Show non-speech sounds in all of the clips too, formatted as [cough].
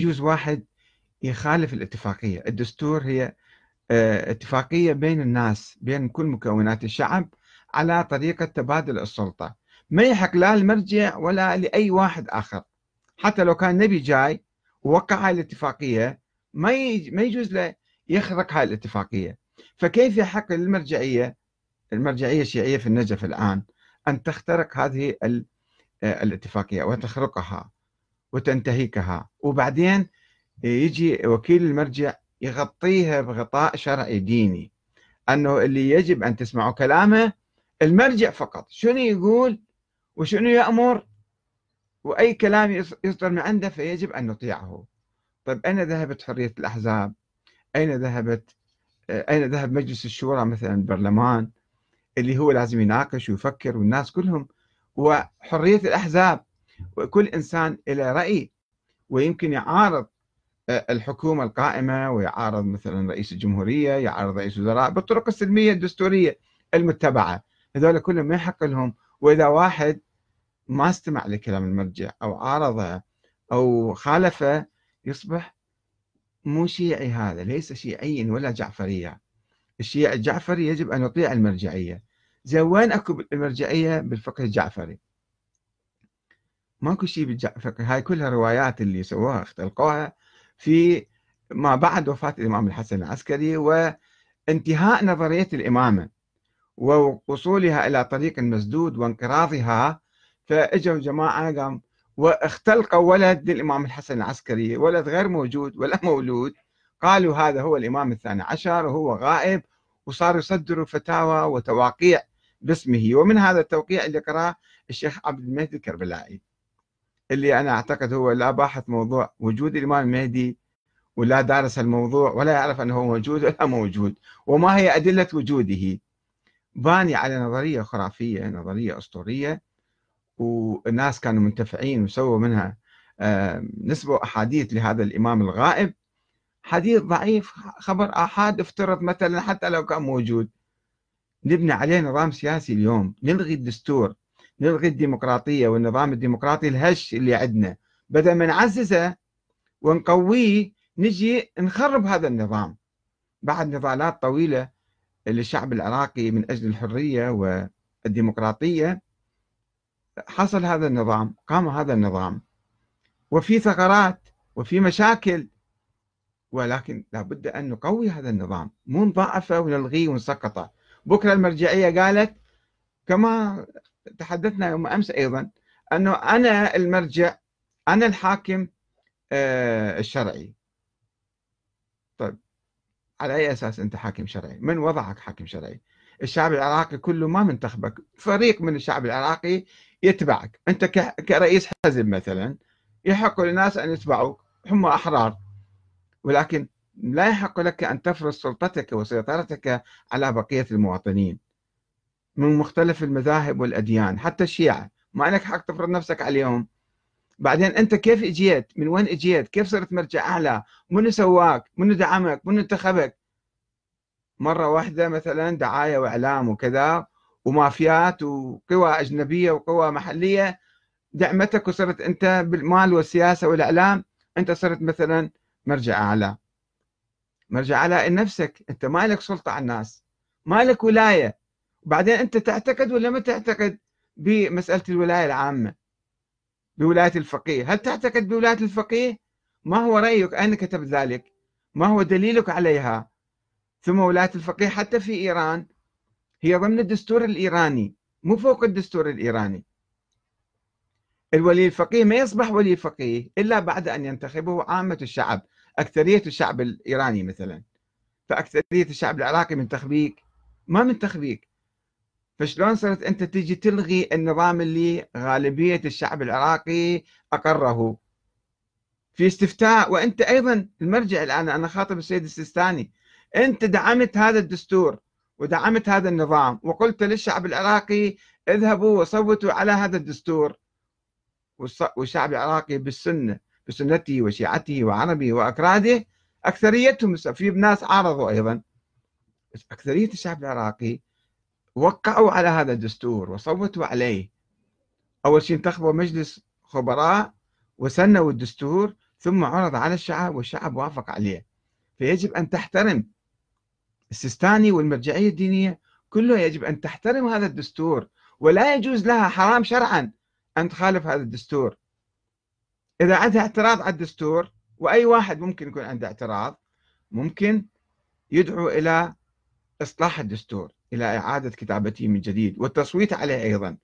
يجوز واحد يخالف الاتفاقية. الدستور هي آه، اتفاقية بين الناس بين كل مكونات الشعب على طريقة تبادل السلطة. ما يحق لا المرجع ولا لأي واحد آخر. حتى لو كان نبي جاي ووقع هاي الاتفاقية ما ما يجوز له يخرق هاي الاتفاقية. فكيف يحق للمرجعية المرجعية الشيعية في النجف الآن أن تخترق هذه آه، الاتفاقية وتخرقها؟ وتنتهكها وبعدين يجي وكيل المرجع يغطيها بغطاء شرعي ديني. أنه اللي يجب أن تسمعوا كلامه المرجع فقط. شنو يقول؟ وشنو يأمر؟ وأي كلام يصدر من عنده فيجب أن نطيعه. طيب أين ذهبت حرية الأحزاب؟ أين ذهبت أين ذهب مجلس الشورى مثلا البرلمان؟ اللي هو لازم يناقش ويفكر والناس كلهم. وحرية الأحزاب وكل إنسان له رأي ويمكن يعارض آه، الحكومة القائمة ويعارض مثلا رئيس الجمهورية يعارض رئيس الوزراء بالطرق السلمية الدستورية المتبعة. هذول كلهم ما يحق لهم. وإذا واحد ما استمع لكلام المرجع أو عارضه أو خالفه يصبح مو شيعي هذا ليس شيعيا ولا جعفريا الشيعي الجعفري يجب أن يطيع المرجعية. زين وين أكو المرجعية بالفقه الجعفري؟ ماكو شيء بالفقه هاي كلها روايات اللي سووها اختلقوها في ما بعد وفاة الإمام الحسن العسكري وانتهاء نظرية الإمامة ووصولها إلى طريق مسدود وانقراضها فإجوا جماعة قام واختلقوا ولد للإمام الحسن العسكري ولد غير موجود ولا [laughs] مولود قالوا هذا هو الإمام الثاني عشر وهو غائب وصاروا يصدروا فتاوى وتواقيع باسمه. ومن هذا التوقيع اللي قرأه الشيخ عبد المهدي الكربلائي. اللي أنا أعتقد هو لا باحث موضوع وجود الإمام المهدي ولا دارس الموضوع ولا يعرف أنه موجود ولا موجود وما هي أدلة وجوده. باني على نظرية خرافية نظرية أسطورية والناس كانوا منتفعين وسووا منها نسبوا أحاديث لهذا الإمام الغائب. حديث ضعيف خبر آحاد افترض مثلا حتى لو كان موجود. نبني عليه نظام سياسي اليوم نلغي الدستور. نلغي الديمقراطية والنظام الديمقراطي الهش اللي عندنا. بدل ما نعززه ونقويه نجي نخرب هذا النظام. بعد نضالات طويلة للشعب العراقي من أجل الحرية والديمقراطية حصل هذا النظام قام هذا النظام. وفي ثغرات وفي مشاكل ولكن لابد أن نقوي هذا النظام. مو نضعفه ونلغيه ونسقطه. بكرة المرجعية قالت كما تحدثنا يوم أمس أيضا أنه أنا المرجع أنا الحاكم آه، الشرعي. طيب على أي أساس أنت حاكم شرعي؟ من وضعك حاكم شرعي؟ الشعب العراقي كله ما منتخبك فريق من الشعب العراقي يتبعك. أنت كرئيس حزب مثلا يحق للناس أن يتبعوك هم أحرار. ولكن لا يحق لك أن تفرض سلطتك وسيطرتك على بقية المواطنين. من مختلف المذاهب والأديان حتى الشيعة. ما لك حق تفرض نفسك عليهم. بعدين أنت كيف إجيت؟ من وين إجيت؟ كيف صرت مرجع أعلى؟ منو سواك؟ منو دعمك؟ منو انتخبك؟ مرة واحدة مثلا دعاية وإعلام وكذا ومافيات وقوى أجنبية وقوى محلية دعمتك وصرت أنت بالمال والسياسة والإعلام أنت صرت مثلا مرجع أعلى. مرجع أعلى نفسك أنت ما لك سلطة على الناس. ما لك ولاية. وبعدين أنت تعتقد ولا ما تعتقد بمسألة الولاية العامة؟ بولاية الفقيه. هل تعتقد بولاية الفقيه؟ ما هو رأيك؟ أين كتب ذلك؟ ما هو دليلك عليها؟ ثم ولاية الفقيه حتى في إيران هي ضمن الدستور الإيراني مو فوق الدستور الإيراني. الولي الفقيه ما يصبح ولي فقيه إلا بعد أن ينتخبه عامة الشعب أكثرية الشعب الإيراني مثلا. فأكثرية الشعب العراقي من تخبيك ما من تخبيك. فشلون صرت أنت تجي تلغي النظام اللي غالبية الشعب العراقي أقره؟ في استفتاء وأنت أيضا المرجع الآن أنا خاطب السيد السيستاني. أنت دعمت هذا الدستور ودعمت هذا النظام وقلت للشعب العراقي اذهبوا وصوتوا على هذا الدستور. والشعب العراقي بالسنة بسنته وشيعته وعربه وأكراده أكثريتهم في ناس عارضوا أيضا. أكثرية الشعب العراقي وقعوا على هذا الدستور وصوتوا عليه. أول شيء انتخبوا مجلس خبراء وسنوا الدستور ثم عرض على الشعب والشعب وافق عليه. فيجب أن تحترم السيستاني والمرجعية الدينية كله يجب أن تحترم هذا الدستور ولا يجوز لها حرام شرعا أن تخالف هذا الدستور. إذا عندها اعتراض على الدستور وأي واحد ممكن يكون عنده اعتراض ممكن يدعو إلى إصلاح الدستور. إلى إعادة كتابته من جديد والتصويت عليه أيضا.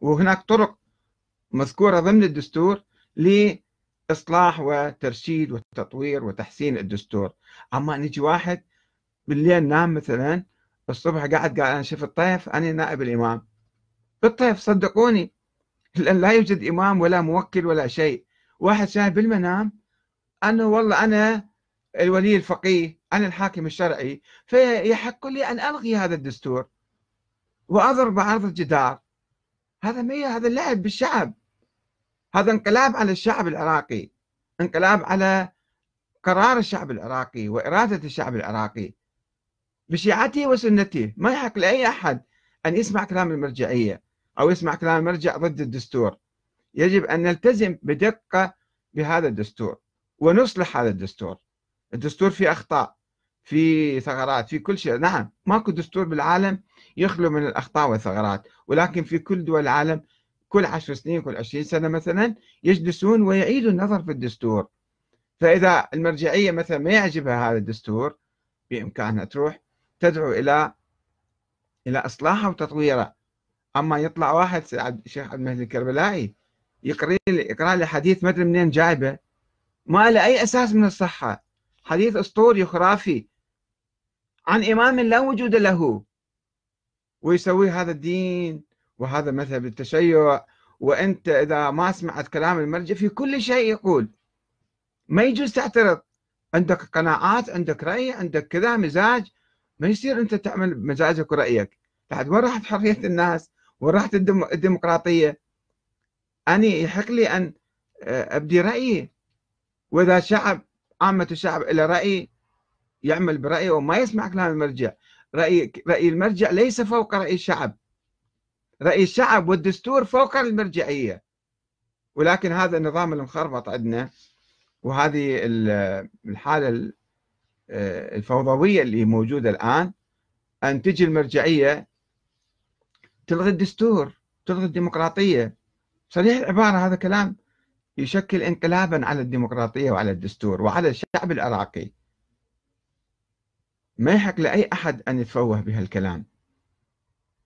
وهناك طرق مذكورة ضمن الدستور لإصلاح وترشيد وتطوير وتحسين الدستور. أما نجي واحد بالليل نام مثلا الصبح قاعد قال أنا شفت طيف أنا نائب الإمام. بالطيف صدقوني لأن لا يوجد إمام ولا موكل ولا شيء. واحد شايف بالمنام أنه والله أنا الولي الفقيه. أنا الحاكم الشرعي فيحق لي أن ألغي هذا الدستور وأضرب عرض الجدار. هذا مية هذا لعب بالشعب. هذا انقلاب على الشعب العراقي انقلاب على قرار الشعب العراقي وإرادة الشعب العراقي. بشيعته وسنته ما يحق لأي أحد أن يسمع كلام المرجعية أو يسمع كلام المرجع ضد الدستور. يجب أن نلتزم بدقة بهذا الدستور ونصلح هذا الدستور. الدستور فيه أخطاء. في ثغرات في كل شيء. نعم ماكو دستور بالعالم يخلو من الأخطاء والثغرات ولكن في كل دول العالم كل عشر سنين كل عشرين سنة مثلا يجلسون ويعيدوا النظر في الدستور. فإذا المرجعية مثلا ما يعجبها هذا الدستور بإمكانها تروح تدعو إلى إلى إصلاحه وتطويره أما يطلع واحد الشيخ عبد المهدي الكربلائي يقرأ لي يقرأ لي حديث ما أدري منين جايبه ما له أي أساس من الصحة. حديث أسطوري خرافي عن إمام لا وجود له. ويسوي هذا الدين وهذا مذهب التشيع. وأنت إذا ما سمعت كلام المرجع في كل شيء يقول. ما يجوز تعترض. عندك قناعات عندك رأي عندك كذا مزاج. ما يصير أنت تعمل مزاجك ورأيك. بعد وين راحت حرية الناس؟ وين راحت الديمقراطية؟ أنا يحق لي أن آه، أبدي رأيي. وإذا شعب عامة الشعب له رأي يعمل برأيه وما يسمع كلام المرجع. رأي رأي المرجع ليس فوق رأي الشعب. رأي الشعب والدستور فوق المرجعية. ولكن هذا النظام المخربط عندنا وهذه الحالة الفوضوية اللي موجودة الآن أن تجي المرجعية تلغي الدستور تلغي الديمقراطية. صريح العبارة هذا كلام يشكل انقلابا على الديمقراطية وعلى الدستور وعلى الشعب العراقي. ما يحق لأي أحد أن يتفوه بهالكلام.